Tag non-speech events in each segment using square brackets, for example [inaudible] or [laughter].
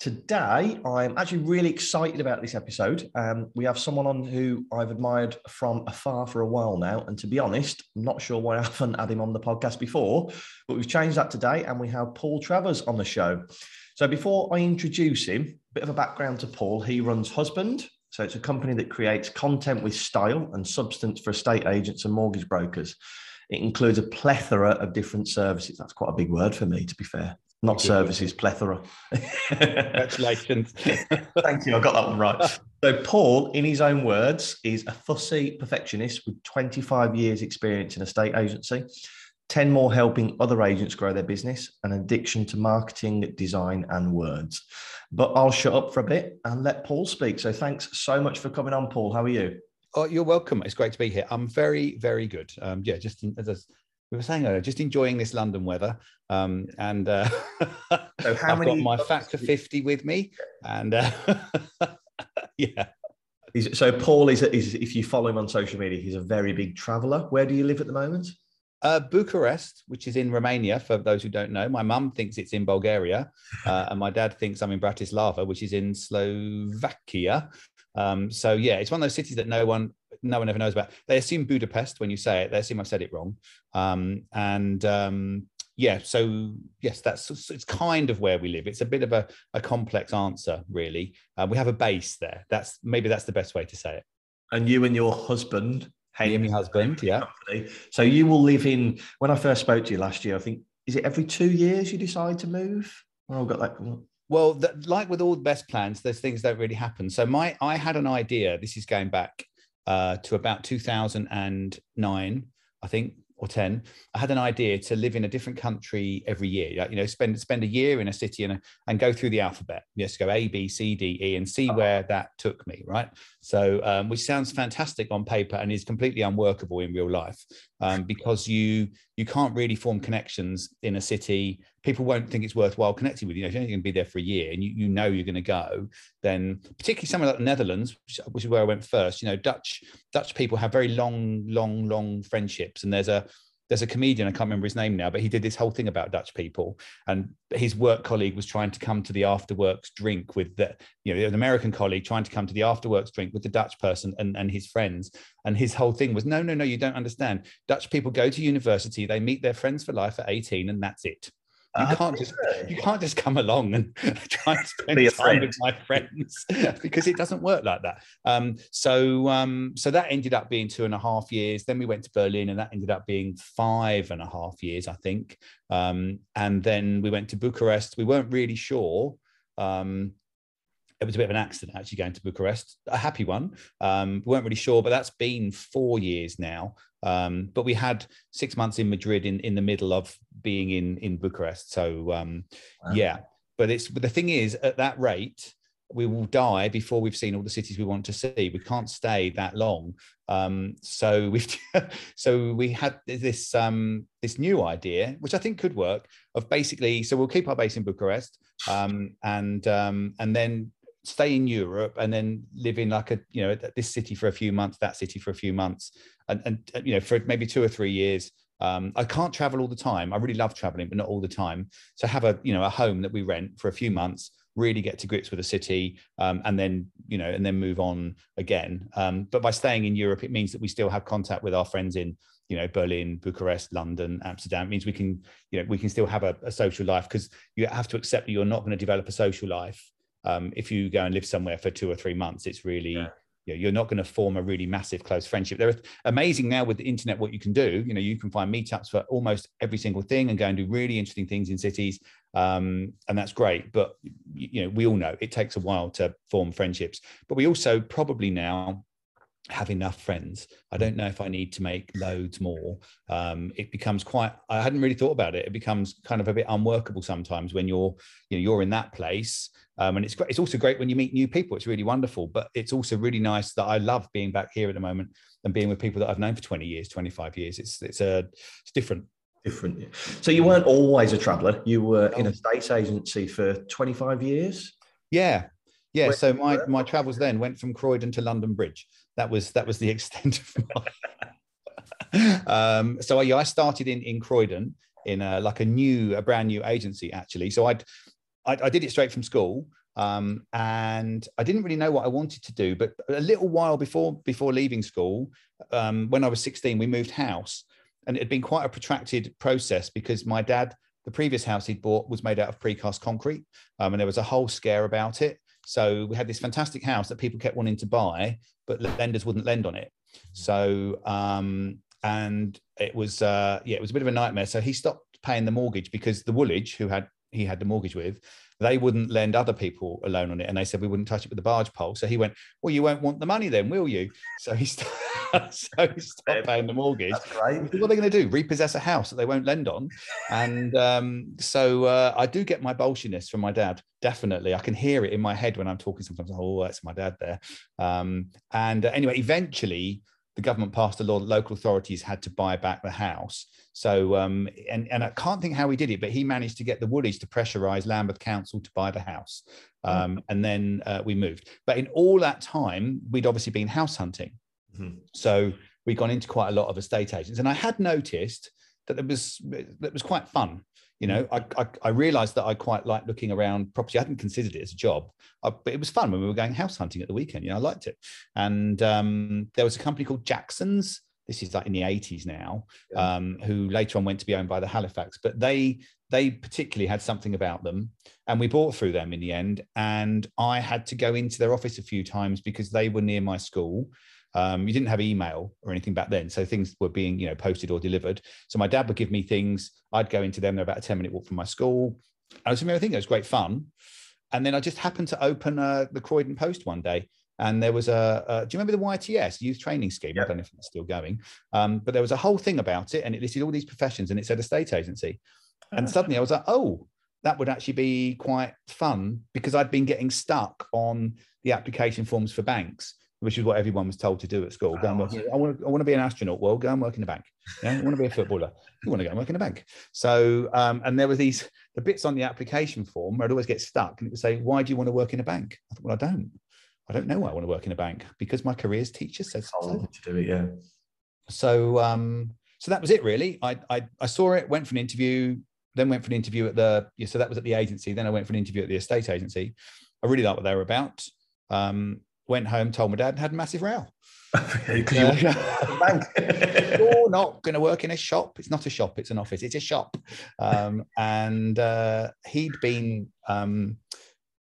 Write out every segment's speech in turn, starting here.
Today, I'm actually really excited about this episode. Um, we have someone on who I've admired from afar for a while now. And to be honest, I'm not sure why I [laughs] haven't had him on the podcast before, but we've changed that today and we have Paul Travers on the show. So before I introduce him, a bit of a background to Paul. He runs Husband. So it's a company that creates content with style and substance for estate agents and mortgage brokers. It includes a plethora of different services. That's quite a big word for me, to be fair not services, plethora. Congratulations. [laughs] Thank you. I got that one right. So, Paul, in his own words, is a fussy perfectionist with 25 years' experience in estate agency, 10 more helping other agents grow their business, an addiction to marketing, design, and words. But I'll shut up for a bit and let Paul speak. So, thanks so much for coming on, Paul. How are you? Oh, you're welcome. It's great to be here. I'm very, very good. Um, yeah, just as we were saying earlier, just enjoying this London weather. Um, and uh, [laughs] so I've got my factor 50 with me. And uh, [laughs] yeah. So Paul is, is, if you follow him on social media, he's a very big traveler. Where do you live at the moment? Uh, Bucharest, which is in Romania, for those who don't know. My mum thinks it's in Bulgaria, uh, [laughs] and my dad thinks I'm in Bratislava, which is in Slovakia. Um, so yeah, it's one of those cities that no one no one ever knows about. They assume Budapest when you say it. They assume I said it wrong. Um, and um, yeah, so yes, that's it's kind of where we live. It's a bit of a, a complex answer, really. Uh, we have a base there. That's maybe that's the best way to say it. And you and your husband, hey, and my husband, yeah. Company. So you will live in. When I first spoke to you last year, I think is it every two years you decide to move? Oh, I've got that. Well, the, like with all the best plans, those things don't really happen. So my, I had an idea. This is going back uh, to about 2009, I think, or 10 i had an idea to live in a different country every year you know spend spend a year in a city and, and go through the alphabet. Yes go a b c d e and see where that took me right so um, which sounds fantastic on paper and is completely unworkable in real life um, because you you can't really form connections in a city people won't think it's worthwhile connecting with you. If you're only going to be there for a year and you, you know you're going to go, then particularly somewhere like the Netherlands, which, which, is where I went first, you know, Dutch Dutch people have very long, long, long friendships. And there's a there's a comedian i can't remember his name now but he did this whole thing about dutch people. And his work colleague was trying to come to the afterworks drink with the you know an american colleague trying to come to the afterworks drink with the dutch person and, and his friends. And his whole thing was no no no you don't understand. Dutch people go to university they meet their friends for life at 18 and that's it you uh, can't just you can't just come along and [laughs] try and spend time friend. with my friends [laughs] because it doesn't work like that. Um, so um, so that ended up being two and a half years. Then we went to Berlin, and that ended up being five and a half years, I think. Um, and then we went to Bucharest. We weren't really sure. It was a bit of an accident actually going to Bucharest, a happy one. Um, we weren't really sure, but that's been four years now. Um, but we had six months in Madrid in, in the middle of being in in Bucharest. So um, wow. yeah, but it's but the thing is at that rate we will die before we've seen all the cities we want to see. We can't stay that long. Um, so we've [laughs] so we had this um, this new idea, which I think could work, of basically so we'll keep our base in Bucharest um, and um, and then stay in Europe and then live in like a you know this city for a few months, that city for a few months, and and uh, you know for maybe two or three years. Um, I can't travel all the time. I really love traveling, but not all the time. So have a you know a home that we rent for a few months, really get to grips with the city, um, and then you know and then move on again. Um, but by staying in Europe, it means that we still have contact with our friends in you know Berlin, Bucharest, London, Amsterdam. It means we can you know we can still have a, a social life because you have to accept that you're not going to develop a social life um, if you go and live somewhere for two or three months, it's really yeah. you know, you're not going to form a really massive close friendship. They're amazing now with the internet what you can do. You know, you can find meetups for almost every single thing and go and do really interesting things in cities, um, and that's great. But you know, we all know it takes a while to form friendships. But we also probably now have enough friends. I don't know if I need to make loads more. Um, it becomes quite. I hadn't really thought about it. It becomes kind of a bit unworkable sometimes when you're, you know, you're in that place. Um, and it's great. It's also great when you meet new people. It's really wonderful. But it's also really nice that I love being back here at the moment and being with people that I've known for 20 years, 25 years. It's it's a it's different. Different. So you weren't always a traveller. You were in estate agency for 25 years. Yeah, yeah. So my my travels then went from Croydon to London Bridge. That was that was the [laughs] extent of my. um, so yeah, I started in in Croydon in a, like a new a brand new agency actually. So I'd I, I did it straight from school. Um, and I didn't really know what I wanted to do. But a little while before before leaving school, um, when I was 16, we moved house, and it had been quite a protracted process because my dad, the previous house he'd bought, was made out of precast concrete, um, and there was a whole scare about it. So we had this fantastic house that people kept wanting to buy, but lenders wouldn't lend on it. So um, and it was uh, yeah, it was a bit of a nightmare. So he stopped paying the mortgage because the Woolwich, who had he had the mortgage with, they wouldn't lend other people a loan on it, and they said we wouldn't touch it with the barge pole. So he went, "Well, you won't want the money then, will you?" So he, st- [laughs] so he stopped paying the mortgage. Right. What are they going to do? Repossess a house that they won't lend on? And um, so uh, I do get my bolshiness from my dad. Definitely, I can hear it in my head when I'm talking. Sometimes, oh, that's my dad there. Um, and uh, anyway, eventually the government passed a law that local authorities had to buy back the house. So, um, and, and I can't think how he did it, but he managed to get the Woolies to pressurize Lambeth Council to buy the house. Um, and then uh, we moved. But in all that time, we'd obviously been house hunting. Mm-hmm. So we'd gone into quite a lot of estate agents. And I had noticed that it was, that was quite fun you know mm. I, I, I realized that i quite like looking around property i hadn't considered it as a job uh, but it was fun when we were going house hunting at the weekend you know i liked it and um, there was a company called jackson's this is like in the 80s now yeah. um, who later on went to be owned by the halifax but they they particularly had something about them and we bought through them in the end and i had to go into their office a few times because they were near my school um, you didn't have email or anything back then, so things were being you know posted or delivered. So my dad would give me things. I'd go into them. They're about a ten minute walk from my school. I was remember thinking it was great fun. And then I just happened to open uh, the Croydon Post one day, and there was a, a, do you remember the YTS youth training scheme? Yep. I don't know if it's still going, um, but there was a whole thing about it, and it listed all these professions, and it said estate agency. And ah. suddenly I was like, oh, that would actually be quite fun because I'd been getting stuck on the application forms for banks which is what everyone was told to do at school. Go and work. I want to. I want to be an astronaut. Well, go and work in a bank. Yeah, I want to be a footballer. You want to go and work in a bank. So, um, and there were these the bits on the application form. Where I'd always get stuck, and it would say, "Why do you want to work in a bank?" I thought, "Well, I don't. I don't know why I want to work in a bank because my career's teacher says so." To do it, yeah. So, um, so that was it really. I, I I saw it, went for an interview, then went for an interview at the. Yeah, so that was at the agency. Then I went for an interview at the estate agency. I really liked what they were about. Um, went home, told my dad, had a massive row. [laughs] [laughs] You're not going to work in a shop. It's not a shop. It's an office. It's a shop. Um, and uh, he'd been um,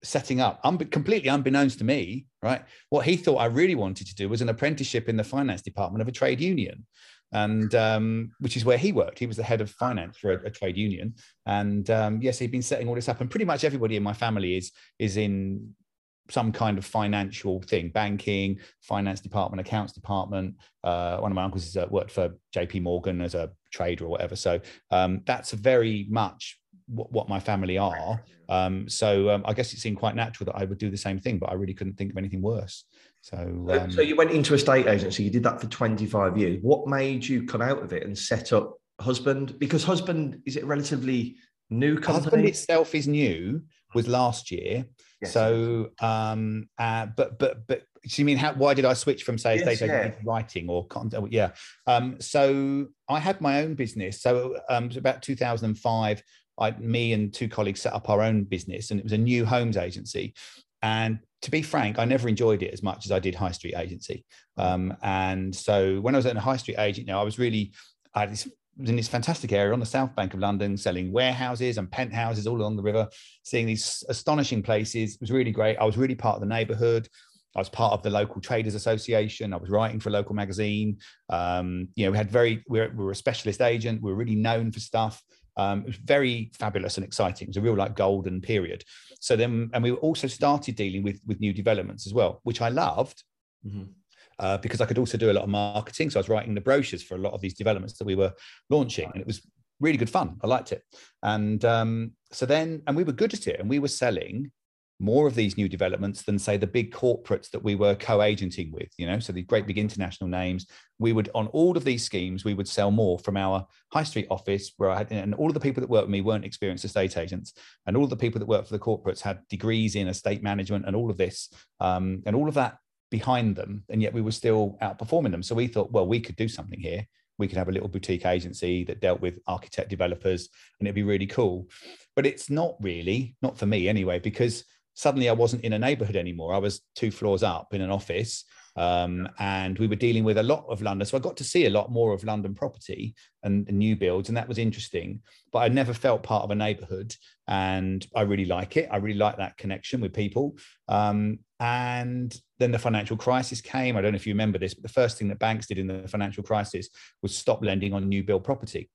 setting up, un- completely unbeknownst to me, right? What he thought I really wanted to do was an apprenticeship in the finance department of a trade union, and um, which is where he worked. He was the head of finance for a, a trade union, and um, yes, he'd been setting all this up. And pretty much everybody in my family is is in some kind of financial thing banking finance department accounts department uh, one of my uncles has uh, worked for jp morgan as a trader or whatever so um, that's very much what, what my family are um, so um, i guess it seemed quite natural that i would do the same thing but i really couldn't think of anything worse so so um, you went into estate agency you did that for 25 years what made you come out of it and set up husband because husband is it relatively new company husband itself is new was last year Yes. So, um, uh, but but but so you mean how? Why did I switch from say yes, yeah. writing or content? Oh, yeah. Um, so I had my own business. So um, about 2005, I, me and two colleagues set up our own business, and it was a new homes agency. And to be frank, I never enjoyed it as much as I did high street agency. Um, and so when I was at a high street agent, you now I was really I this was in this fantastic area on the south bank of London, selling warehouses and penthouses all along the river, seeing these astonishing places. It was really great. I was really part of the neighborhood. I was part of the local traders association. I was writing for a local magazine. Um, you know, we had very, we were, we were, a specialist agent. We were really known for stuff. Um, it was very fabulous and exciting. It was a real like golden period. So then, and we also started dealing with with new developments as well, which I loved. Mm-hmm. uh, because I could also do a lot of marketing. So I was writing the brochures for a lot of these developments that we were launching, and it was really good fun. I liked it. And um, so then, and we were good at it, and we were selling more of these new developments than say the big corporates that we were co-agenting with you know? So the great big international names. We would on all of these schemes we would sell more from our high street office where i had and all of the people that worked with me weren't experienced estate agents and all of the people that worked for the corporates had degrees in estate management and all of this um, and all of that behind them and yet we were still outperforming them. So we thought well we could do something here. We could have a little boutique agency that dealt with architect developers and it'd be really cool. But it's not really not for me anyway because suddenly I wasn't in a neighborhood anymore. I was two floors up in an office. Um, and we were dealing with a lot of London. So I got to see a lot more of London property and, and, new builds, and that was interesting. But I never felt part of a neighborhood, and I really like it. I really like that connection with people. Um, and then the financial crisis came. I don't know if you remember this, but the first thing that banks did in the financial crisis was stop lending on new build property.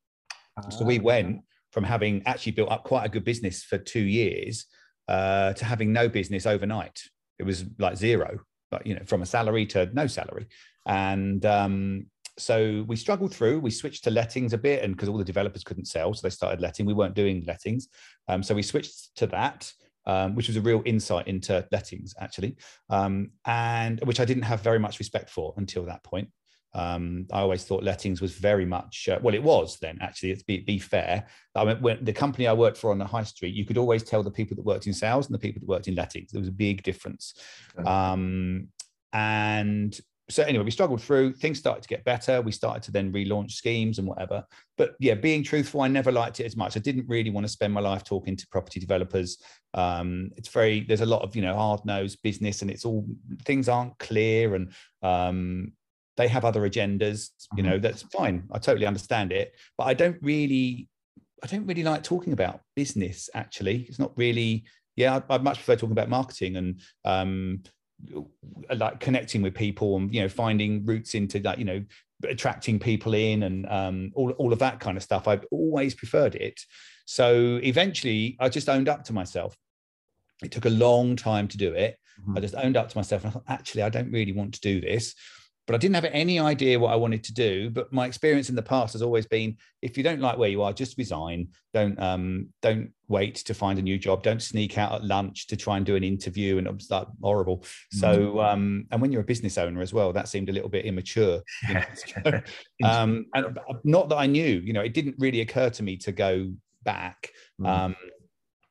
So we ah. went from having actually built up quite a good business for two years uh, to having no business overnight. It was like zero, but you know, from a salary to no salary. And um, so we struggled through. We switched to lettings a bit, and because all the developers couldn't sell, so they started letting. We weren't doing lettings, um, so we switched to that. Um, which was a real insight into lettings, actually, um, and which I didn't have very much respect for until that point. Um, I always thought lettings was very much uh, well, it was then actually. It's be, be fair. I mean, when the company I worked for on the high street, you could always tell the people that worked in sales and the people that worked in lettings. There was a big difference. Okay. Um, and so anyway, we struggled through. Things started to get better. We started to then relaunch schemes and whatever. But yeah, being truthful, I never liked it as much. I didn't really want to spend my life talking to property developers. Um, it's very there's a lot of you know hard nosed business, and it's all things aren't clear and um, they have other agendas you know mm-hmm. that's fine. I totally understand it. But i don't really i don't really like talking about business actually. It's not really yeah i, I much prefer talking about marketing and um like connecting with people and you know finding routes into that you know attracting people in and um, all, all of that kind of stuff. I've always preferred it. So eventually i just owned up to myself. It took a long time to do it. Mm-hmm. i just owned up to myself and i thought actually i don't really want to do this but I didn't have any idea what I wanted to do. But my experience in the past has always been: if you don't like where you are, just resign. Don't um, don't wait to find a new job. Don't sneak out at lunch to try and do an interview, and it's like horrible. Mm-hmm. So, um, and when you're a business owner as well, that seemed a little bit immature. You know? [laughs] [laughs] um, and not that I knew, you know, it didn't really occur to me to go back. Mm. Um,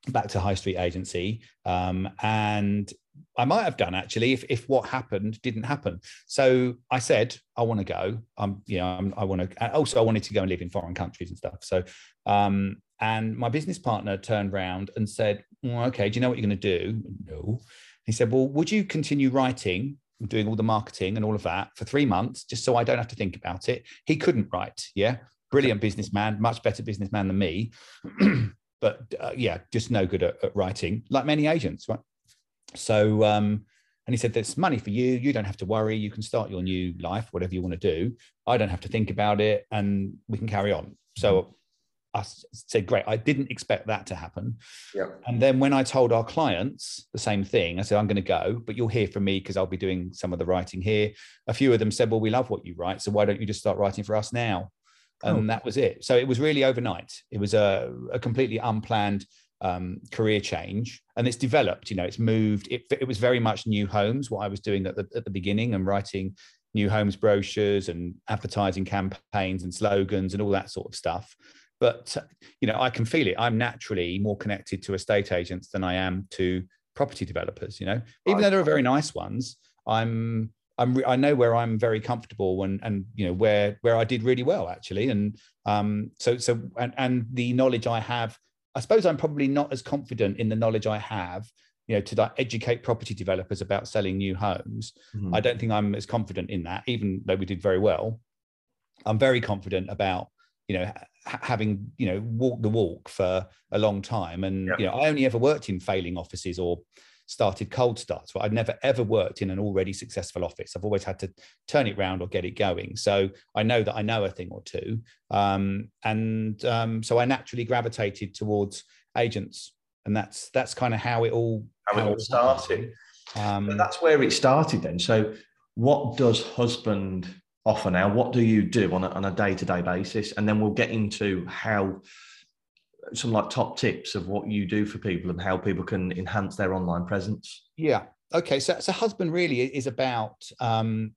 back to high street agency um, and I might have done actually if, if what happened didn't happen. So I said, I want to go. I'm, you know, I'm, i want to, also I wanted to go and live in foreign countries and stuff. So, um, and my business partner turned around and said, well, okay, do you know what you're going to do? No. He said, well, would you continue writing, doing all the marketing and all of that for three months, just so I don't have to think about it? He couldn't write. Yeah. Brilliant businessman, much better businessman than me. [clears throat] but uh, yeah, just no good at, at writing, like many agents, right? So, um, and he said, There's money for you. You don't have to worry. You can start your new life, whatever you want to do. I don't have to think about it and we can carry on. So mm-hmm. I said, Great. I didn't expect that to happen. Yeah. And then when I told our clients the same thing, I said, I'm going to go, but you'll hear from me because I'll be doing some of the writing here. A few of them said, Well, we love what you write. So why don't you just start writing for us now? And oh. that was it. So it was really overnight. It was a, a completely unplanned um, career change and it's developed you know it's moved. It, it was very much new homes what i was doing at the, at the beginning and writing new homes brochures and advertising campaigns and slogans and all that sort of stuff. But you know i can feel it. I'm naturally more connected to estate agents than i am to property developers you know. Even though there are very nice ones i'm I'm, I know where I'm very comfortable and and you know where where I did really well actually. And um so so and and the knowledge I have I suppose I'm probably not as confident in the knowledge I have, you know, to like, educate property developers about selling new homes. Mm-hmm. I don't think I'm as confident in that, even though we did very well. I'm very confident about, you know, ha- having, you know, walked the walk for a long time. And, yeah. you know, I only ever worked in failing offices or started cold starts. But I've never ever worked in an already successful office. I've always had to turn it around or get it going. So I know that I know a thing or two, um, and um, so I naturally gravitated towards agents, and that's that's kind of how it all how, how it all started. Um, that's where it started then. So what does husband offer now? What do you do on a, on a day-to-day basis? And then we'll get into how some like top tips of what you do for people and how people can enhance their online presence. Yeah. Okay. So, so husband really is about um,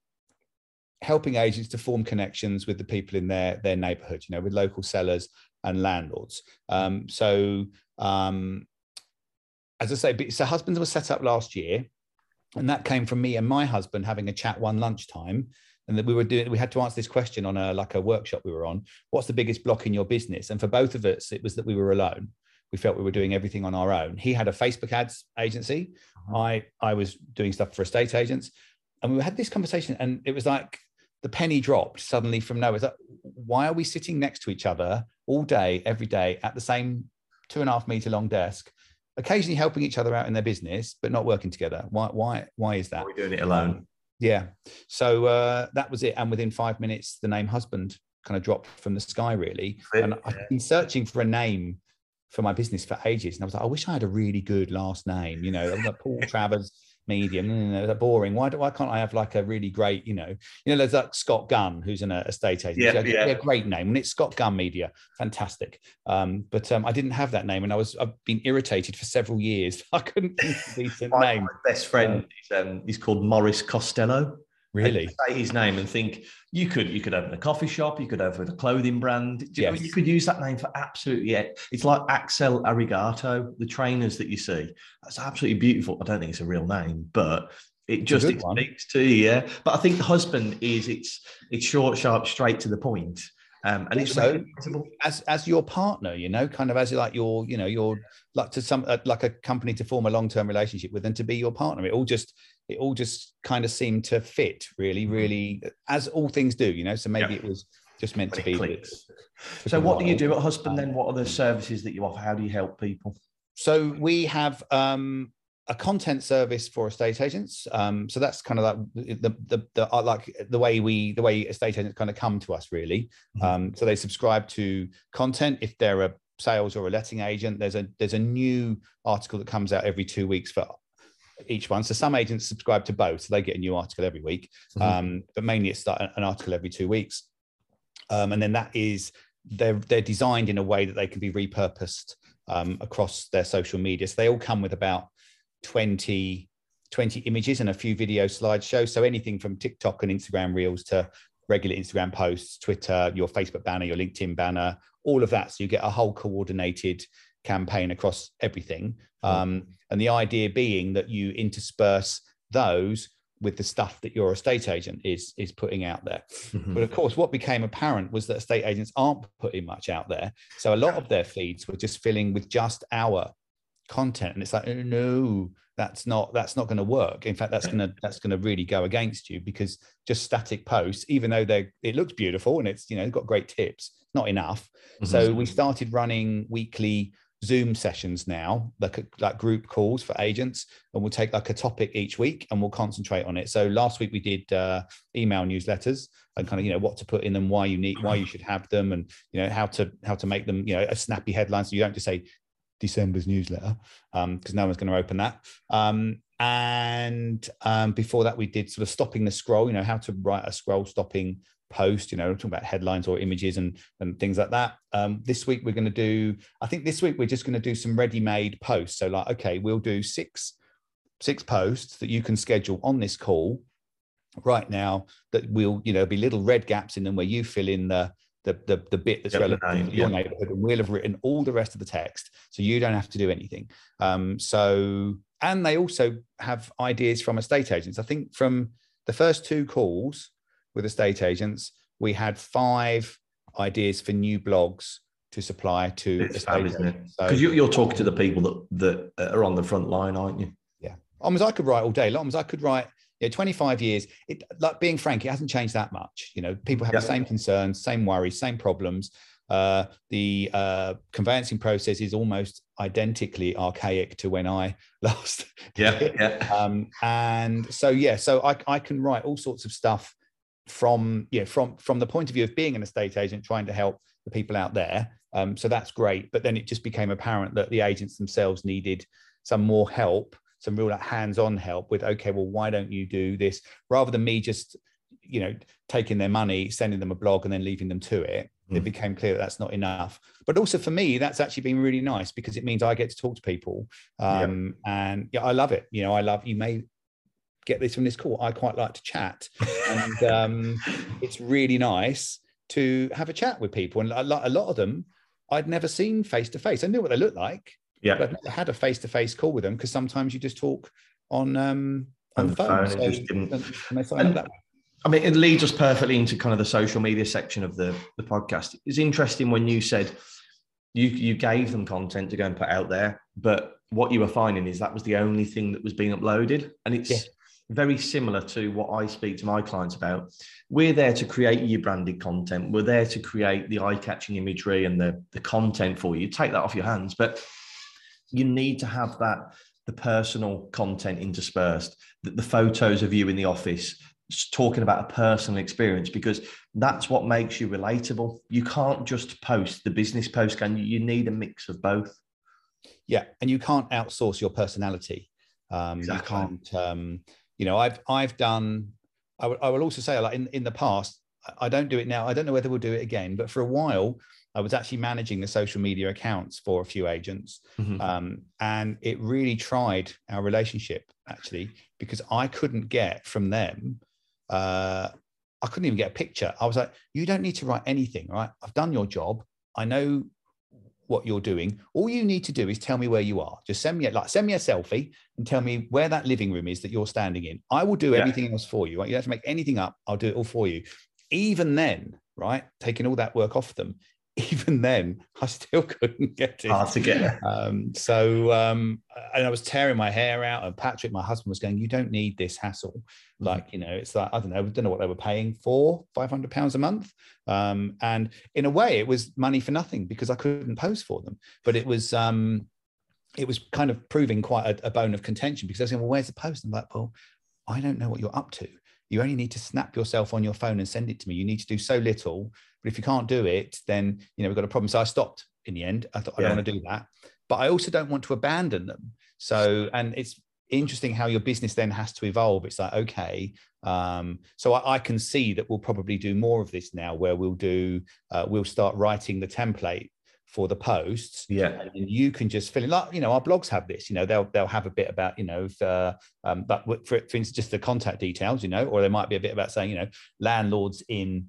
helping agents to form connections with the people in their their neighborhood. You know, with local sellers and landlords. Um, so, um, as I say, so husbands was set up last year, and that came from me and my husband having a chat one lunchtime and that we were doing we had to answer this question on a like a workshop we were on. What's the biggest block in your business? And for both of us it was that we were alone. We felt we were doing everything on our own. He had a facebook ads agency. Uh-huh. i i was doing stuff for estate agents. And we had this conversation and it was like the penny dropped suddenly from nowhere. Like why are we sitting next to each other all day every day at the same two and a half meter long desk occasionally helping each other out in their business but not working together? Why why why is that? We're we doing it alone yeah. So uh, that was it. And within five minutes, the name husband kind of dropped from the sky, really. And I've been searching for a name for my business for ages. And I was like, I wish I had a really good last name, you know, like Paul [laughs] Travers medium. No, no, no, boring. Why, do, why can't I have like a really great, you know, you know, there's like Scott Gunn, who's an estate agent. Yeah, yeah. a great name. And it's Scott Gunn Media. Fantastic. Um, but um, I didn't have that name and I was, I've been irritated for several years. [laughs] I couldn't think of a decent my, name. My best friend, uh, um, he's called Morris Costello. Really? Say his name and think you could you could open a coffee shop, you could open a clothing brand. You, yes. know, you could use that name for absolutely it. It's like Axel Arigato, the trainers that you see. That's absolutely beautiful. I don't think it's a real name, but it just it speaks to you. Yeah. But I think the husband is it's it's short, sharp, straight to the point. Um, and also, it's as as your partner, you know, kind of as like your, you know, your like to some uh, like a company to form a long term relationship with, and to be your partner. It all just it all just kind of seemed to fit really, mm-hmm. really, as all things do, you know. So maybe it was just meant to be. So, what do you do at Husband then? What are the services that you offer? How do you help people? So, we have um, a content service for estate agents. Um, so that's kind of like the, the, the uh, like the way we the way estate agents kind of come to us really. Mm-hmm. Um, so they subscribe to content if they're a sales or a letting agent. There's a there's a new article that comes out every two weeks for each one. So some agents subscribe to both, so they get a new article every week. Mm-hmm. Um, but mainly it's an article every two weeks, um, and then that is they're they're designed in a way that they can be repurposed um, across their social media. So they all come with about 20, 20 images and a few video slideshows. So anything from TikTok and Instagram Reels to regular Instagram posts, Twitter, your Facebook banner, your LinkedIn banner, all of that. So you get a whole coordinated campaign across everything. Um, and the idea being that you intersperse those with the stuff that your estate agent is is putting out there. Mm-hmm. But of course, what became apparent was that estate agents aren't putting much out there. So a lot of their feeds were just filling with just our content, and it's like, oh, no, that's not that's not going to work. In fact, that's gonna that's gonna really go against you because just static posts, even though they it looks beautiful and it's you know got great tips, not enough. Mm-hmm. So we started running weekly Zoom sessions now, like like group calls for agents, and we'll take like a topic each week and we'll concentrate on it. So last week we did uh, email newsletters and kind of you know what to put in them, why you need, why you should have them, and you know how to how to make them you know a snappy headline so you don't just say December's newsletter because um, no one's going to open that. Um, and um, before that, we did sort of stopping the scroll. You know how to write a scroll stopping post, you know, talking about headlines or images and, and things like that. Um, this week, we're going to do, I think this week, we're just going to do some ready made posts. So, like, okay, we'll do six six posts that you can schedule on this call right now that will, you know, be little red gaps in them where you fill in the, the, the, the bit that's yep, relevant to your neighborhood and we'll have written all the rest of the text so you don't have to do anything um, so and they also have ideas from estate agents i think from the first two calls with estate agents, we had five ideas for new blogs to supply to it's estate agents. Because so, you're talking to the people that, that are on the front line, aren't you? Yeah. Almost I could write all day. Almost I could write you know, 25 years. It, like being frank, it hasn't changed that much. You know, people have yeah. the same concerns, same worries, same problems. Uh, the uh, conveyancing process is almost identically archaic to when I [laughs] last. Yeah, yeah. Um, and so yeah, so I, I can write all sorts of stuff from you know, from from the point of view of being an estate agent trying to help the people out there. Um, so that's great. But then it just became apparent that the agents themselves needed some more help some real like, hands-on help with okay well why don't you do this? Rather than me just you know taking their money sending them a blog and then leaving them to it mm. it became clear that that's not enough. But also for me that's actually been really nice because it means i get to talk to people. Um, yeah. and yeah i love it. You know i love you may get this from this call i quite like to chat. [laughs] And um, it's really nice to have a chat with people. And a lot, a lot of them i'd never seen face to face i knew what they looked like yeah. but i had a face to face call with them because sometimes you just talk on um on, on the phone, phone so, and, and, I mean, it leads us perfectly into kind of the social media section of the, the podcast. It's interesting when you said you you gave them content to go and put out there, but what you were finding is that was the only thing that was being uploaded, and it's yeah. Very similar to what I speak to my clients about. We're there to create your branded content. We're there to create the eye-catching imagery and the the content for you. Take that off your hands, but you need to have that the personal content interspersed, the, the photos of you in the office, talking about a personal experience because that's what makes you relatable. You can't just post the business post, can you? You need a mix of both. Yeah, and you can't outsource your personality. Um, exactly. You can't. Um, you know, I've I've done. I, w- I will also say, like in in the past, I don't do it now. I don't know whether we'll do it again, but for a while, I was actually managing the social media accounts for a few agents, mm-hmm. um, and it really tried our relationship actually because I couldn't get from them uh, I couldn't even get a picture. I was like, you don't need to write anything, right? I've done your job. I know what you're doing. All you need to do is tell me where you are. Just send me a, like send me a selfie and tell me where that living room is that you're standing in. I will do yeah. everything else for you. Right? You don't have to make anything up. I'll do it all for you. Even then, right, taking all that work off them, [laughs] even then, I still couldn't get it. Hard to get. Um, so, um, and I was tearing my hair out, and Patrick, my husband, was going, "You don't need this hassle." Mm. Like, you know, it's like I don't know, I don't know what they were paying for, five hundred pounds a month, um, and in a way, it was money for nothing because I couldn't post for them. But it was, um, it was kind of proving quite a, a bone of contention because I was saying, "Well, where's the post?" I'm like, "Well, I don't know what you're up to." You only need to snap yourself on your phone and send it to me. You need to do so little but if you can't do it, then you know we've got a problem. So I stopped in the end. I thought I don't want to do that, but I also don't want to abandon them. So and it's interesting how your business then has to evolve. It's like okay, um, so I, I, can see that we'll probably do more of this now, where we'll do uh, we'll start writing the template for the posts. Yeah. And you can just fill in like, you know, our blogs have this, you know, they'll they'll have a bit about, you know, if, uh, um, but for, for instance, just the contact details, you know, or there might be a bit about saying, you know, landlords in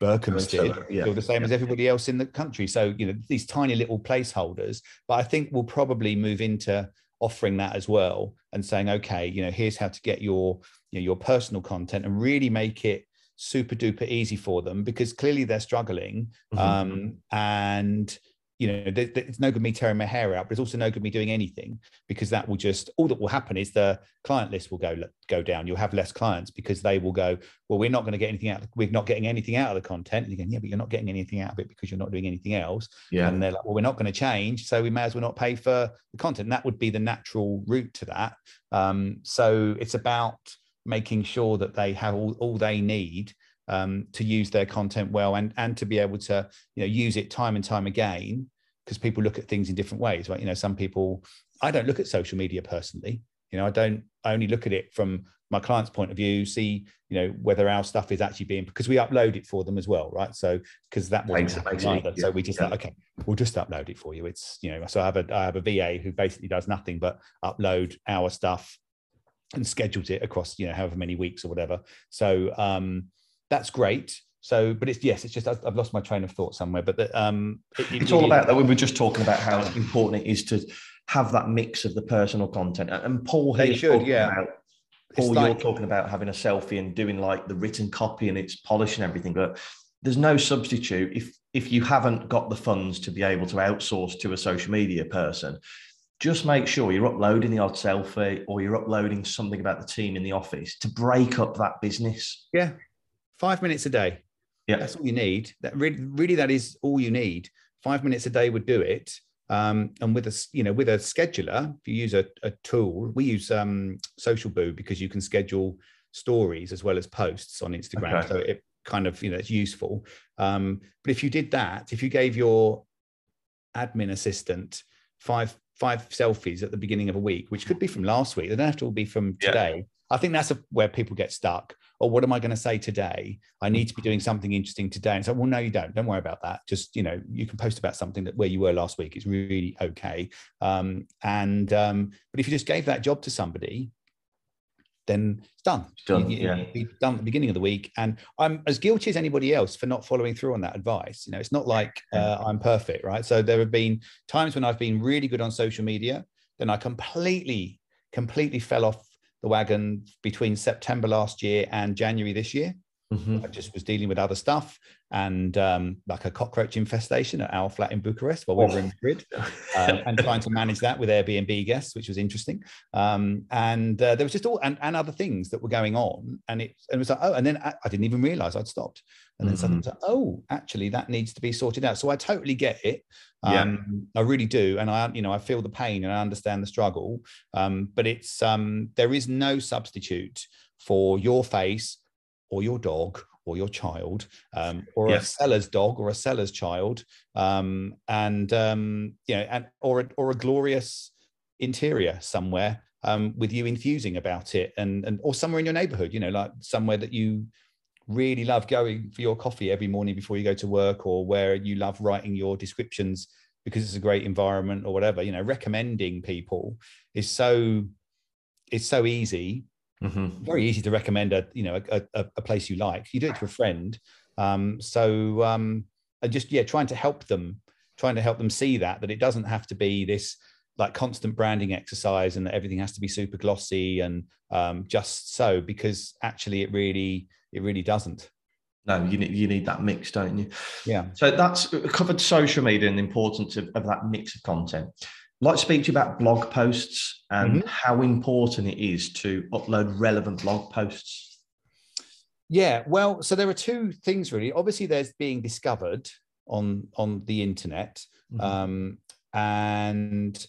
Berkhamsted yeah. feel the same yeah. as everybody else in the country. So, you know, these tiny little placeholders, but I think we'll probably move into offering that as well and saying, okay, you know, here's how to get your, you know, your personal content and really make it super duper easy for them because clearly they're struggling. Mm-hmm. Um, and you know, it's no good me tearing my hair out, but it's also no good me doing anything because that will just all that will happen is the client list will go go down. You'll have less clients because they will go, well, we're not going to get anything out. We're not getting anything out of the content. And again, yeah, but you're not getting anything out of it because you're not doing anything else. Yeah. And they're like, well, we're not going to change, so we may as well not pay for the content. And that would be the natural route to that. Um, so it's about making sure that they have all, all they need um, to use their content well and and to be able to you know use it time and time again because people look at things in different ways right? You know some people i don't look at social media personally. You know i don't I only look at it from my client's point of view see you know whether our stuff is actually being because we upload it for them as well right? So because that wasn't yeah, so we just yeah. like okay we'll just upload it for you. It's you know so i have a i have a va who basically does nothing but upload our stuff and schedules it across you know however many weeks or whatever. So um that's great. So, but it's yes, it's just I've lost my train of thought somewhere. But the, um, it, it, it's all about that. We were just talking about how important it is to have that mix of the personal content. And Paul here should, yeah. About, Paul, like, you're talking about having a selfie and doing like the written copy and it's polished and everything, but there's no substitute if if you haven't got the funds to be able to outsource to a social media person. Just make sure you're uploading the odd selfie or you're uploading something about the team in the office to break up that business. Yeah, five minutes a day. Yeah, that's all you need. That really, really, that is all you need. Five minutes a day would do it. Um, and with a you know with a scheduler, if you use a, a tool, we use um, SocialBu because you can schedule stories as well as posts on Instagram. Okay. So it kind of you know it's useful. Um, but if you did that, if you gave your admin assistant five five selfies at the beginning of a week, which could be from last week. They don't have to all be from Yeah. today. I think that's a, where people get stuck. Or what am I going to say today? I need to be doing something interesting today. And so, well, no, you don't. Don't worry about that. Just you know, you can post about something that where you were last week. It's really okay. Um, and um, but if you just gave that job to somebody, then it's done. It's done, You- yeah. Done at the beginning of the week. And I'm as guilty as anybody else for not following through on that advice. You know, it's not like uh, I'm perfect, right? So there have been times when I've been really good on social media, then I completely, completely fell off the wagon between September last year and January this year. Mhm. I just was dealing with other stuff and um, like a cockroach infestation at our flat in Bucharest while we were in Madrid [laughs] um, and trying to manage that with Airbnb guests, which was interesting. Um, and uh, there was just all and, and other things that were going on, and it, and it was like, oh, and then I, I didn't even realize I'd stopped. And then suddenly, it was like, oh, actually, that needs to be sorted out. So I totally get it. Yeah. Um, I really do, and I, you know, I feel the pain and I understand the struggle. Um, but it's um, there is no substitute for your face or your dog or your child um, or a seller's dog or a seller's child um, and um, you know and or a, or a glorious interior somewhere um, with you infusing about it and and or somewhere in your neighborhood you know like somewhere that you really love going for your coffee every morning before you go to work or where you love writing your descriptions because it's a great environment or whatever. You know recommending people is so it's so easy Mhm. very easy to recommend a you know a, a, a place you like you do it to a friend um so um and just yeah trying to help them trying to help them see that that it doesn't have to be this like constant branding exercise and that everything has to be super glossy and um just so because actually it really it really doesn't No, you need you need that mix, don't you? yeah So that's uh, covered social media and the importance of, of that mix of content. I'd like to speak to you about blog posts and how important it is to upload relevant blog posts. Yeah, well, so there are two things really. Obviously, there's being discovered on on the internet, Mhm. um, and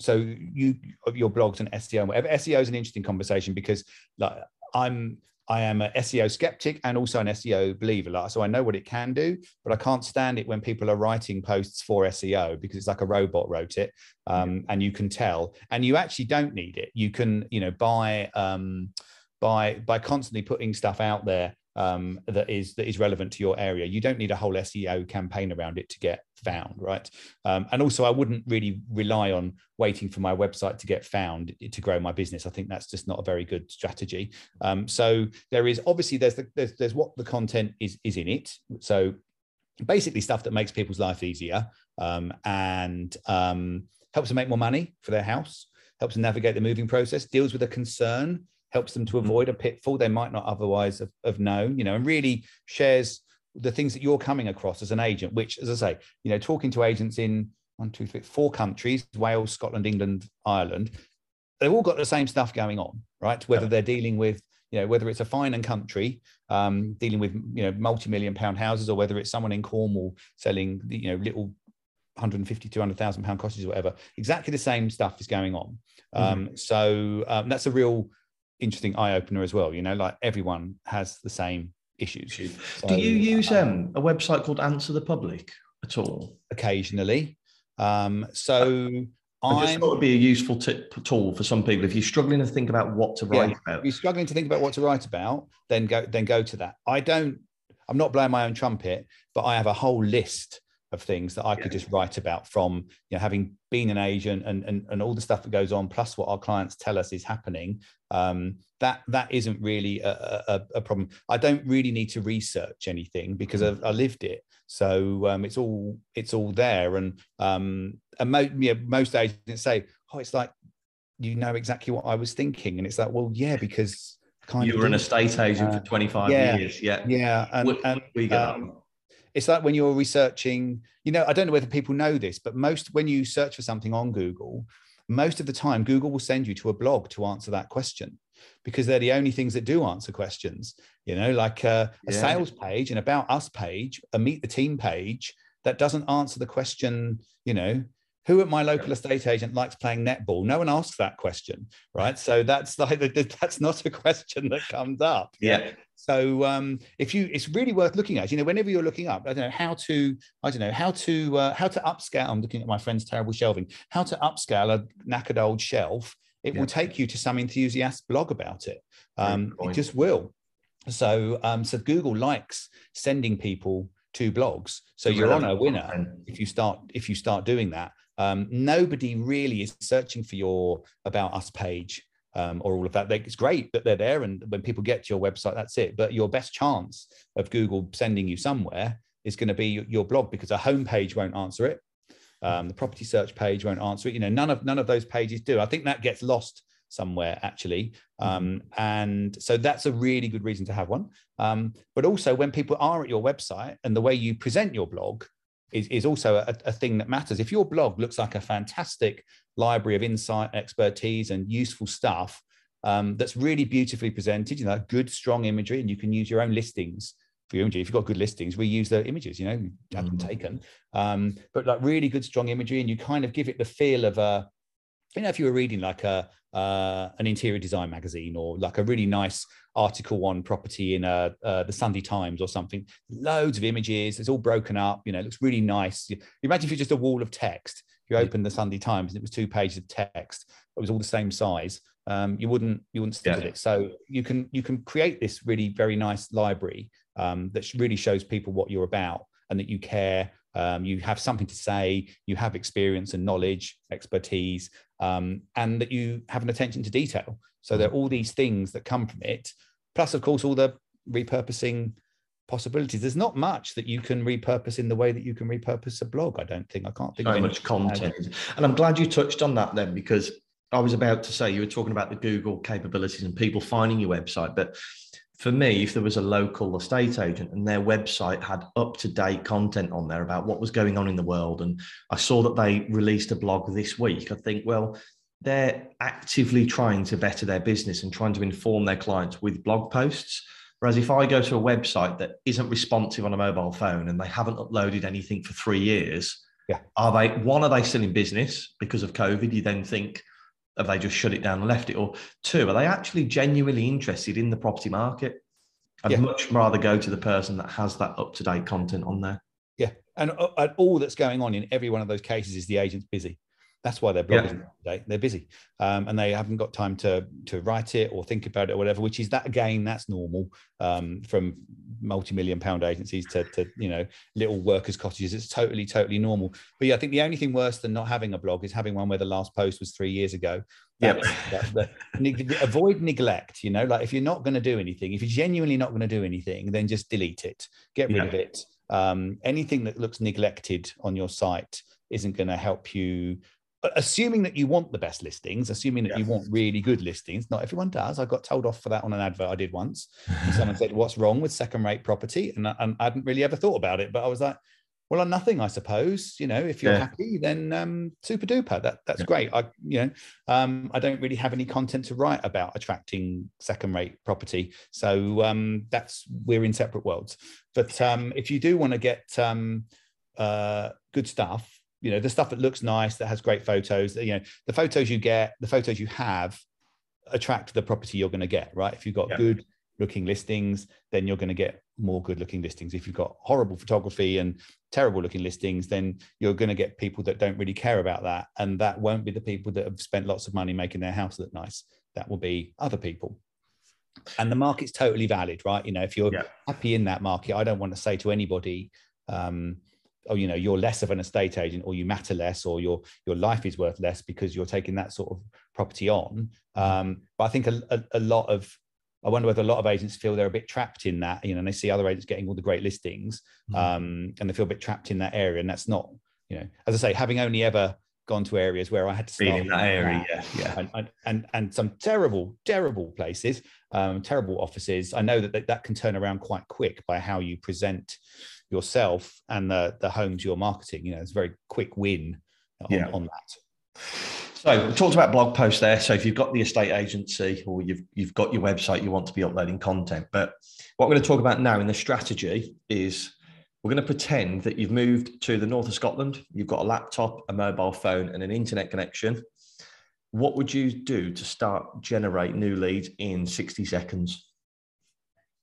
so you your blogs and SEO and whatever. SEO is an interesting conversation because like I'm I am an SEO skeptic and also an SEO believer. So I know what it can do, but I can't stand it when people are writing posts for SEO because it's like a robot wrote it, um, and you can tell. And you actually don't need it. You can, you know, by um, by by constantly putting stuff out there um, that is that is relevant to your area. You don't need a whole SEO campaign around it to get found, right? Um, and also, I wouldn't really rely on waiting for my website to get found to grow my business. I think that's just not a very good strategy. Um, so there is obviously there's the, there's there's what the content is is in it. So basically stuff that makes people's life easier um, and um, helps them make more money for their house, helps them navigate the moving process, deals with a concern, helps them to avoid a pitfall they might not otherwise have, have known, you know, and really shares the things that you're coming across as an agent, which, as I say, you know, talking to agents in one, two, three, four countries, Wales, Scotland, England, Ireland, they've all got the same stuff going on, right? Whether they're dealing with you know whether it's a fine and country um, dealing with you know multi-million pound houses or whether it's someone in cornwall selling you know little 150 200,000 pound cottages or whatever exactly the same stuff is going on. Um, so um, that's a real interesting eye-opener as well you know like everyone has the same issues Do you use um, a website called Answer the Public at all? occasionally um, so I just thought it would be a useful tip, tool for some people if you're struggling to think about what to write if about. If you're struggling to think about what to write about, then go then go to that. I don't. I'm not blowing my own trumpet, but I have a whole list of things that I could just write about from you know having been an agent and and, and all the stuff that goes on, plus what our clients tell us is happening. Um, that that isn't really a, a, a problem. I don't really need to research anything because I've, I lived it. So um, it's all it's all there, and um, and mo- yeah, most agents say, "Oh, it's like you know exactly what I was thinking," and it's like, "Well, yeah, because kind You were an did." estate agent Uh, for 25 yeah, years. Yeah. yeah, and, We- and we get um. It's like when you're researching you know i don't know whether people know this but most when you search for something on google most of the time google will send you to a blog to answer that question because they're the only things that do answer questions you know like uh, a Yeah. sales page an about us page a meet the team page that doesn't answer the question you know who at my local estate agent likes playing netball? No one asks that question, right? So that's like that's not a question that comes up. Yeah. So um, if you, it's really worth looking at. You know, whenever you're looking up, I don't know how to, I don't know how to uh, how to upscale. I'm looking at my friend's terrible shelving. How to upscale a knackered old shelf. It yeah. will take you to some enthusiast blog about it. Um, it just will. So um, so Google likes sending people to blogs. So you're on a winner if you start if you start doing that. Um, nobody really is searching for your about us page um, or all of that. It's great that they're there, and when people get to your website, that's it. But your best chance of Google sending you somewhere is going to be your blog because a homepage won't answer it. Um, the property search page won't answer it. You know, none of none of those pages do. I think that gets lost somewhere actually, um, and so that's a really good reason to have one. Um, but also, when people are at your website and the way you present your blog is, is also a, a, thing that matters. If your blog looks like a fantastic library of insight, expertise, and useful stuff um, that's really beautifully presented, you know, good, strong imagery, and you can use your own listings for your imagery. If you've got good listings, we use the images, you know, have them mm-hmm. taken. Um, but like really good, strong imagery, and you kind of give it the feel of a, you know, if you were reading like a uh, an interior design magazine or like a really nice article on property in uh, uh, the Sunday Times or something. Loads of images. It's all broken up. You know, it looks really nice. You, imagine if you're just a wall of text. If you open the Sunday Times and it was two pages of text, it was all the same size. Um, you wouldn't you wouldn't stick yeah. with it. So you can you can create this really very nice library um, that really shows people what you're about and that you care. Um, you have something to say. You have experience and knowledge, expertise, um, and that you have an attention to detail. So there are all these things that come from it. Plus, of course, all the repurposing possibilities. There's not much that you can repurpose in the way that you can repurpose a blog. I don't think I can't think. So much content, and I'm glad you touched on that then because I was about to say you were talking about the Google capabilities and people finding your website, but for me, if there was a local estate agent and their website had up to date content on there about what was going on in the world, and I saw that they released a blog this week, I think, well, they're actively trying to better their business and trying to inform their clients with blog posts. Whereas if I go to a website that isn't responsive on a mobile phone and they haven't uploaded anything for three years, yeah. are they one, are they still in business because of COVID? You then think, have they just shut it down and left it? Or two, are they actually genuinely interested in the property market? I'd yeah. much rather go to the person that has that up-to-date content on there. Yeah. And, uh, and all that's going on in every one of those cases is the agent's busy. That's why they're blogging yeah. today. They're busy, um, and they haven't got time to to write it or think about it or whatever. Which is that again, that's normal um, from multi-million pound agencies to to you know little workers' cottages. It's totally totally normal. But yeah, I think the only thing worse than not having a blog is having one where the last post was three years ago. Yeah. [laughs] avoid neglect. You know, like if you're not going to do anything, if you're genuinely not going to do anything, then just delete it. Get rid yeah. of it. Um, anything that looks neglected on your site isn't going to help you assuming that you want the best listings, assuming that you want really good listings, not everyone does. I got told off for that on an advert I did once. [laughs] someone said, "What's wrong with second-rate property?" And I, and I, hadn't really ever thought about it, but I was like, "Well, on nothing, I suppose. You know, if you're yeah. happy, then um, super duper. That that's yeah. great. I you know, um, I don't really have any content to write about attracting second-rate property, so um, that's we're in separate worlds. But um, if you do want to get um, uh, good stuff you know the stuff that looks nice that has great photos you know the photos you get the photos you have attract the property you're going to get right? If you've got yeah. good looking listings then you're going to get more good looking listings. If you've got horrible photography and terrible looking listings then you're going to get people that don't really care about that. And that won't be the people that have spent lots of money making their house look nice. That will be other people. And the market's totally valid right? You know if you're yeah. happy in that market i don't want to say to anybody um, oh you know you're less of an estate agent or you matter less or your your life is worth less because you're taking that sort of property on mm-hmm. um, but i think a, a, a, lot of i wonder whether a lot of agents feel they're a bit trapped in that you know and they see other agents getting all the great listings mm-hmm. um, and they feel a bit trapped in that area and that's not you know as i say having only ever gone to areas where I had to start in that area, yeah, yeah, and, and and some terrible, terrible places, um, terrible offices. I know that, that that can turn around quite quick by how you present yourself and the the homes you're marketing. You know, it's a very quick win on, yeah. on that. So we talked about blog posts there. So if you've got the estate agency or you've you've got your website, you want to be uploading content. But what we're going to talk about now in the strategy is We're going to pretend that you've moved to the north of Scotland. You've got a laptop, a mobile phone, and an internet connection. What would you do to start generate new leads in 60 seconds?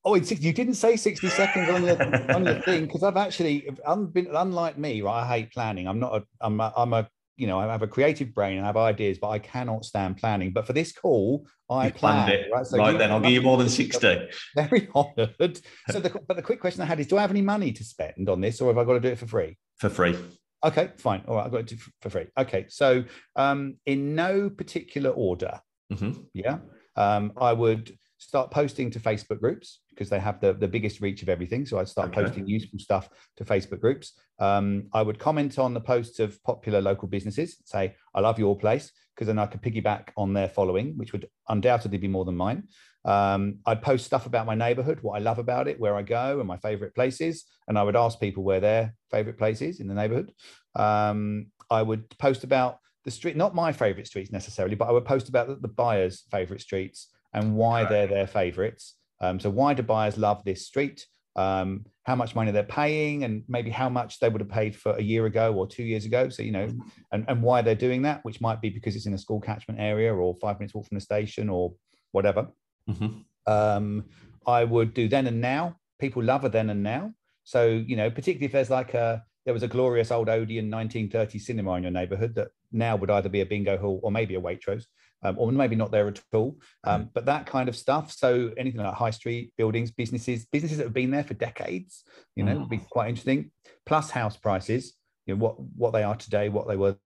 Oh, you didn't say 60 seconds on the on the thing because I've actually, unlike me, right? I hate planning. I'm not a, I'm a, I'm a you know, I have a creative brain and I have ideas, but I cannot stand planning. But for this call, I you planned it. Right, so right then, I'll give you more than 60. [laughs] Very honored. So, the, but the quick question I had is do I have any money to spend on this or have I got to do it for free? For free. Okay, fine. All right, I've got to do for free. Okay, so um, in no particular order, mm-hmm. yeah, um, I would start posting to Facebook groups because they have the, the biggest reach of everything. So I'd start okay. posting useful stuff to Facebook groups. Um, I would comment on the posts of popular local businesses, say, I love your place, because then I could piggyback on their following, which would undoubtedly be more than mine. Um, I'd post stuff about my neighborhood, what I love about it, where I go, and my favorite places. And I would ask people where their favorite places in the neighborhood. Um, I would post about the street, not my favorite streets necessarily, but I would post about the, the buyers' favorite streets and why they're their favorites. Um, so why do buyers love this street? Um, how much money they're paying, and maybe how much they would have paid for a year ago or two years ago. So you know, and, and why they're doing that, which might be because it's in a school catchment area or five minutes walk from the station or whatever. Mm-hmm. Um, I would do then and now. People love a then and now. So you know, particularly if there's like a there was a glorious old Odeon 1930 cinema in your neighborhood that now would either be a bingo hall or maybe a Waitrose um, or maybe not there at all. Um, mm. but that kind of stuff. So anything like high street buildings, businesses, businesses that have been there for decades, you know, mm. would be mm. quite interesting. Plus house prices, you know, what what they are today, what they were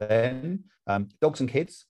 then. Um, dogs and kids,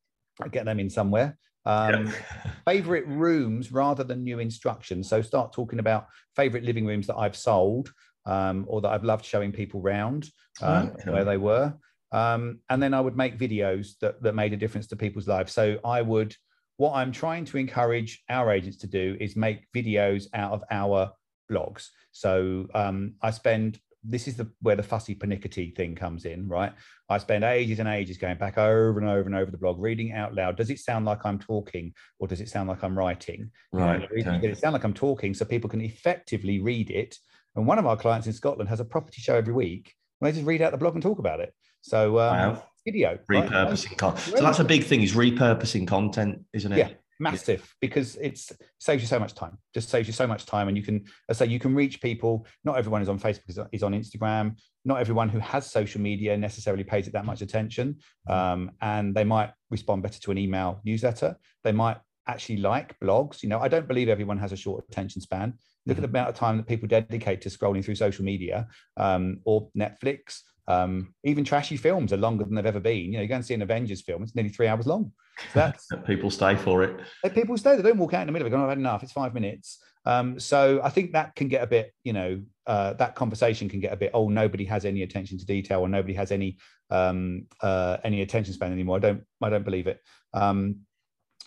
get them in somewhere. Um, yeah. [laughs] favorite rooms rather than new instructions. So start talking about favorite living rooms that I've sold um, or that I've loved showing people round um, okay. where they were. Um, and then I would make videos that, that made a difference to people's lives. So I would, what I'm trying to encourage our agents to do is make videos out of our blogs. So um, I spend this is the where the fussy pernickety thing comes in, right? I spend ages and ages going back over and over and over the blog, reading out loud. Does it sound like I'm talking or does it sound like I'm writing? Right. You know, okay. Does it sound like I'm talking so people can effectively read it? And one of our clients in Scotland has a property show every week. And they just read out the blog and talk about it. So um, wow. video repurposing right? content. So that's a big thing is repurposing content, isn't it? Yeah, massive yeah. because it's saves you so much time. Just saves you so much time, and you can, I say, you can reach people. Not everyone is on Facebook, is on Instagram. Not everyone who has social media necessarily pays it that much attention, mm-hmm. um, and they might respond better to an email newsletter. They might actually like blogs. You know, I don't believe everyone has a short attention span. Look at the mm-hmm. amount of time that people dedicate to scrolling through social media um, or Netflix um, even trashy films are longer than they've ever been. You know, you go and see an Avengers film; it's nearly three hours long. So that's [laughs] people stay for it. People stay; they don't walk out in the middle of it. Going, I've had enough. It's five minutes. Um, so I think that can get a bit, you know, uh, that conversation can get a bit. Oh, nobody has any attention to detail, or nobody has any um, uh, any attention span anymore. I don't, I don't believe it. Um,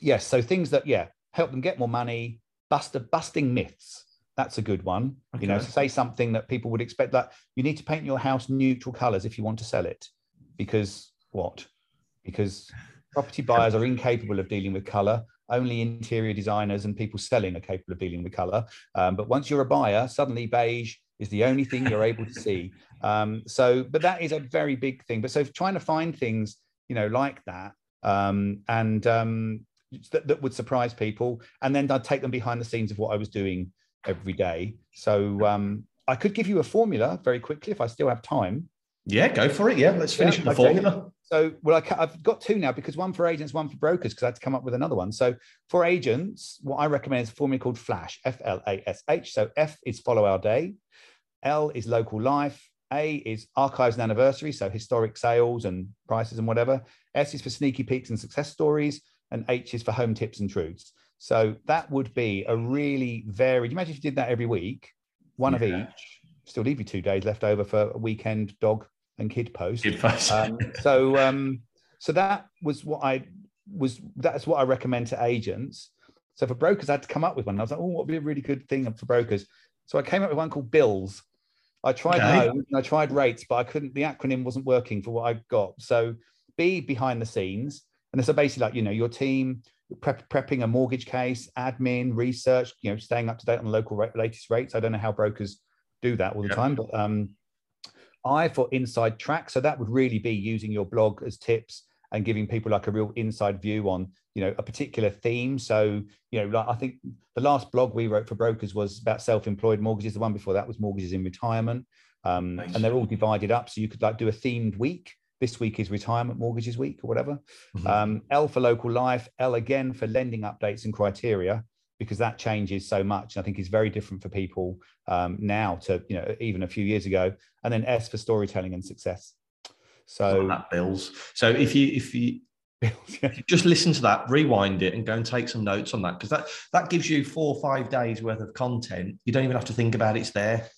yes, so things that, yeah, help them get more money, bust busting myths that's a good one. Okay. You know, say something that people would expect that you need to paint your house neutral colors if you want to sell it. Because what? Because property buyers are incapable of dealing with color. Only interior designers and people selling are capable of dealing with color. Um, but once you're a buyer, suddenly beige is the only thing you're able to see. [laughs] Um, so, but that is a very big thing. But so trying to find things, you know, like that um, and um, that, that would surprise people. And then I'd take them behind the scenes of what I was doing every day. So um, I could give you a formula very quickly if I still have time. Yeah, go for it. Yeah, let's finish yeah, the okay. formula. So, well, I, have got two now because one for agents, one for brokers, because I had to come up with another one. So, for agents, what I recommend is a formula called FLASH, F L A S H. So, F is follow our day, L is local life, A is archives and anniversaries, so historic sales and prices and whatever. S is for sneaky peeks and success stories, and H is for home tips and truths. So that would be a really varied. Imagine if you did that every week, one yeah. of each. Still leave you two days left over for a weekend dog and kid post. Kid post. um, so, um, so that was what I was. That's what I recommend to agents. So for brokers, I had to come up with one. I was like, oh, what would be a really good thing for brokers? So I came up with one called Bills. I tried okay. I tried rates, but I couldn't. The acronym wasn't working for what I got. So B behind the scenes, and so basically like you know your team prep, prepping a mortgage case, admin, research, you know, staying up to date on the local rate, latest rates. I don't know how brokers do that all the time. But um, I for inside track, so that would really be using your blog as tips and giving people like a real inside view on you know a particular theme so you know like i think the last blog we wrote for brokers was about self-employed mortgages the one before that was mortgages in retirement um, nice. and they're all divided up so you could like do a themed week this week is retirement mortgages week or whatever mm-hmm. um, l for local life l again for lending updates and criteria because that changes so much. I think is very different for people um, now to you know even a few years ago. And then S for storytelling and success. So that bills. So if you if you [laughs] just listen to that, rewind it, and go and take some notes on that because that that gives you four or five days worth of content. You don't even have to think about it, it's there.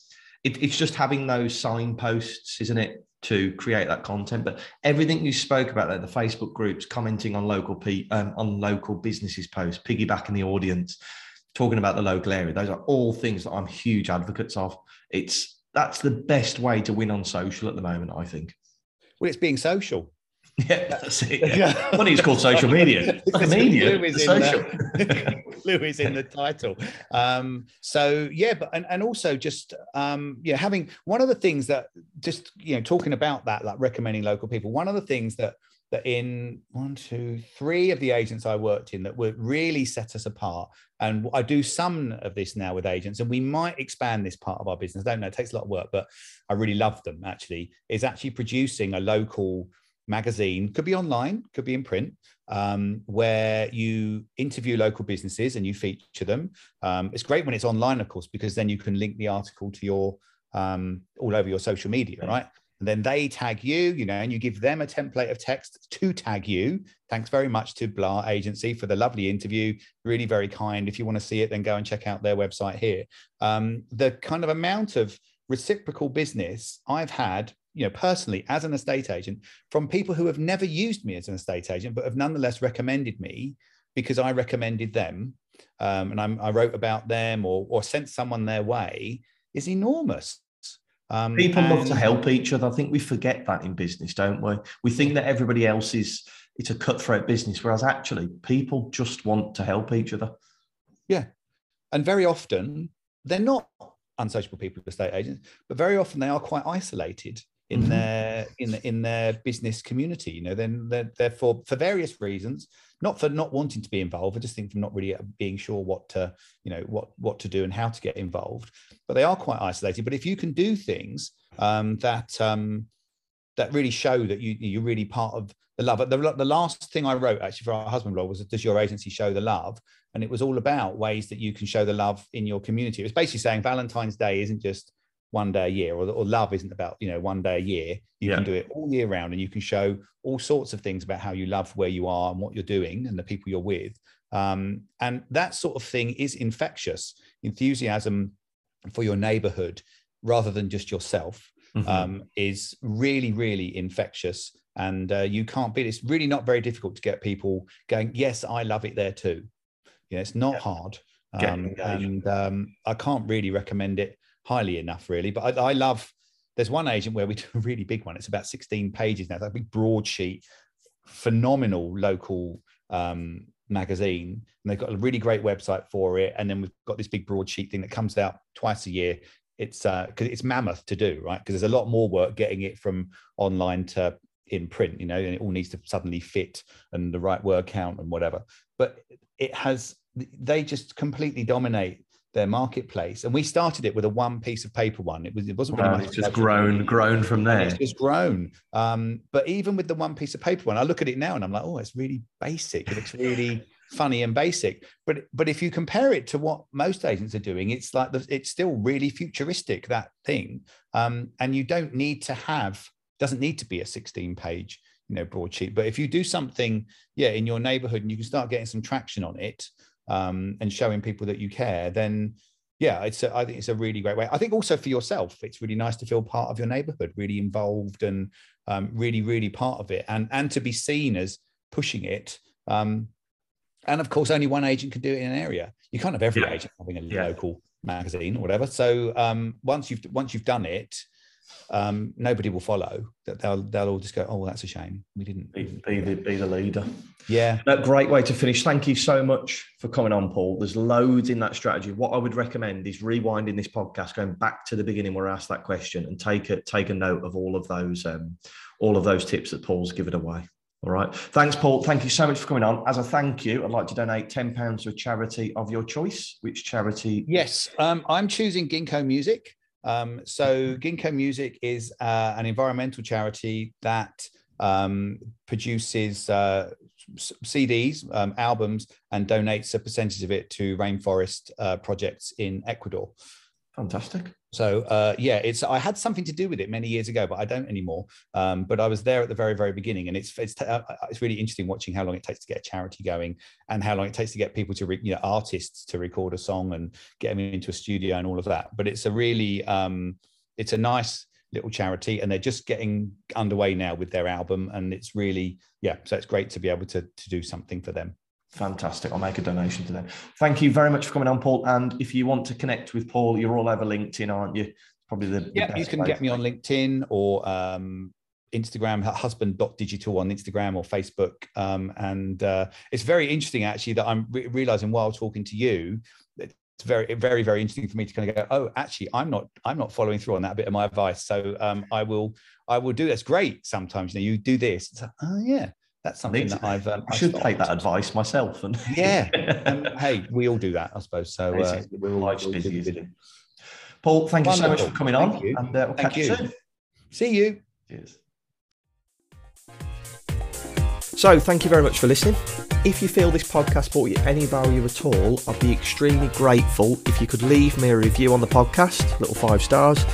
It, it's just having those signposts, isn't it, to create that content. But everything you spoke about there, the Facebook groups, commenting on local pe- um, on local businesses posts, piggybacking the audience, talking about the local area, those are all things that I'm huge advocates of. It's that's the best way to win on social at the moment, I think. Well, it's being social. [laughs] Yeah, that's it. Yeah. Funny, it's called social media. [laughs] Like a media. Clue is, social. [laughs] The, clue is in the title. Um, so yeah, but and, and also just um, yeah, having one of the things that just you know talking about that, like recommending local people. One of the things that that in one, two, three of the agents I worked in that would really set us apart. And I do some of this now with agents, and we might expand this part of our business. I don't know, it takes a lot of work, but I really love them actually, is actually producing a local magazine, could be online, could be in print, um, where you interview local businesses and you feature them. Um, it's great when it's online, of course, because then you can link the article to your um, all over your social media, right? And then they tag you, you know, and you give them a template of text to tag you. Thanks very much to Blah Agency for the lovely interview. Really very kind. If you want to see it, then go and check out their website here. Um, the kind of amount of reciprocal business I've had, you know, personally as an estate agent from people who have never used me as an estate agent, but have nonetheless recommended me because I recommended them um, and I'm, i wrote about them or, or sent someone their way is enormous. Um, People and... love to help each other. I think we forget that in business, don't we? We think that everybody else is it's a cutthroat business, whereas actually people just want to help each other. Yeah, and very often they're not unsociable people, estate agents, but very often they are quite isolated in mm-hmm. their in in their business community. You know, then they're, they're for for various reasons not for not wanting to be involved. I just think from not really being sure what to, you know, what what to do and how to get involved. But they are quite isolated. But if you can do things um, that um, that really show that you you're really part of the love. The, the last thing I wrote actually for our husband blog was does your agency show the love? And it was all about ways that you can show the love in your community. It was basically saying Valentine's Day isn't just one day a year or, or love isn't about you know one day a year you yeah. can do it all year round and you can show all sorts of things about how you love where you are and what you're doing and the people you're with um, and that sort of thing is infectious enthusiasm for your neighborhood rather than just yourself mm-hmm. um, is really really infectious and uh, you can't beat it. it's really not very difficult to get people going yes i love it there too you know it's not yeah. hard um, and um, i can't really recommend it highly enough, really. But I, I love. There's one agent where we do a really big one. It's about 16 pages now. That big broadsheet, phenomenal local um, magazine, and they've got a really great website for it. And then we've got this big broadsheet thing that comes out twice a year. It's uh because it's mammoth to do, right? Because there's a lot more work getting it from online to in print, you know, and it all needs to suddenly fit and the right word count and whatever. But it has they just completely dominate their marketplace. And we started it with a one piece of paper one. It was it wasn't really wow, much. It's just grown, grown from there. It's just grown. Um, but even with the one piece of paper one, I look at it now and I'm like, oh, it's really basic. It looks really [laughs] funny and basic. But but if you compare it to what most agents are doing, it's like the, it's still really futuristic that thing. Um, and you don't need to have doesn't need to be a 16 page you know broadsheet. But if you do something, yeah, in your neighborhood and you can start getting some traction on it um, and showing people that you care, then yeah, it's a, I think it's a really great way. I think also for yourself, it's really nice to feel part of your neighborhood, really involved and um, really, really part of it, and and to be seen as pushing it. Um, and of course, only one agent can do it in an area. You can't have every yeah. agent having a yeah. local magazine or whatever. So um, once you've once you've done it, um, nobody will follow. That they'll they'll all just go, oh, well, that's a shame. We didn't be, be, the, be the leader. Yeah, a great way to finish. Thank you so much for coming on, Paul. There's loads in that strategy. What I would recommend is rewinding this podcast, going back to the beginning where I asked that question, and take a take a note of all of those um, all of those tips that Paul's given away. All right. Thanks, Paul. Thank you so much for coming on. As a thank you, I'd like to donate £10 to a charity of your choice. Which charity? Yes, um, I'm choosing Ginkgo Music. Um, so Ginkgo Music is uh, an environmental charity that um, produces uh, CDs, um, albums, and donates a percentage of it to rainforest uh, projects in Ecuador. Fantastic. So uh, yeah, it's I had something to do with it many years ago, but I don't anymore. Um, but I was there at the very very beginning, and it's it's uh, it's really interesting watching how long it takes to get a charity going, and how long it takes to get people to re, you know artists to record a song and get them into a studio and all of that. But it's a really um, it's a nice little charity, and they're just getting underway now with their album, and it's really yeah. So it's great to be able to to do something for them. Fantastic. I'll make a donation to them. Thank you very much for coming on, Paul. And if you want to connect with Paul, you're all over LinkedIn, aren't you? Probably the, yeah. you can get me on LinkedIn or um, Instagram, husband.digital on Instagram or Facebook. Um, and uh, it's very interesting actually that I'm re- realizing while talking to you, it's very, very, very interesting for me to kind of go, oh, actually, I'm not, I'm not following through on that bit of my advice. So um, I will, I will do. That's great. Sometimes you know, you do this. It's like, oh yeah, that's something that I've. Um, I should stopped. take that advice myself. And [laughs] yeah, um, [laughs] hey, we all do that, I suppose. So uh, we're all life's busy. Paul, thank Wonderful. you so much for coming on, and uh, we'll thank catch you. you soon. See you. Cheers. So, thank you very much for listening. If you feel this podcast brought you any value at all, I'd be extremely grateful if you could leave me a review on the podcast, little five stars,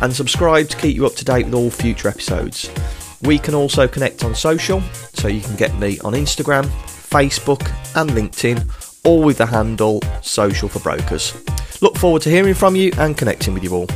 and subscribe to keep you up to date with all future episodes. We can also connect on social, so you can get me on Instagram, Facebook, and LinkedIn, all with the handle Social for Brokers. Look forward to hearing from you and connecting with you all.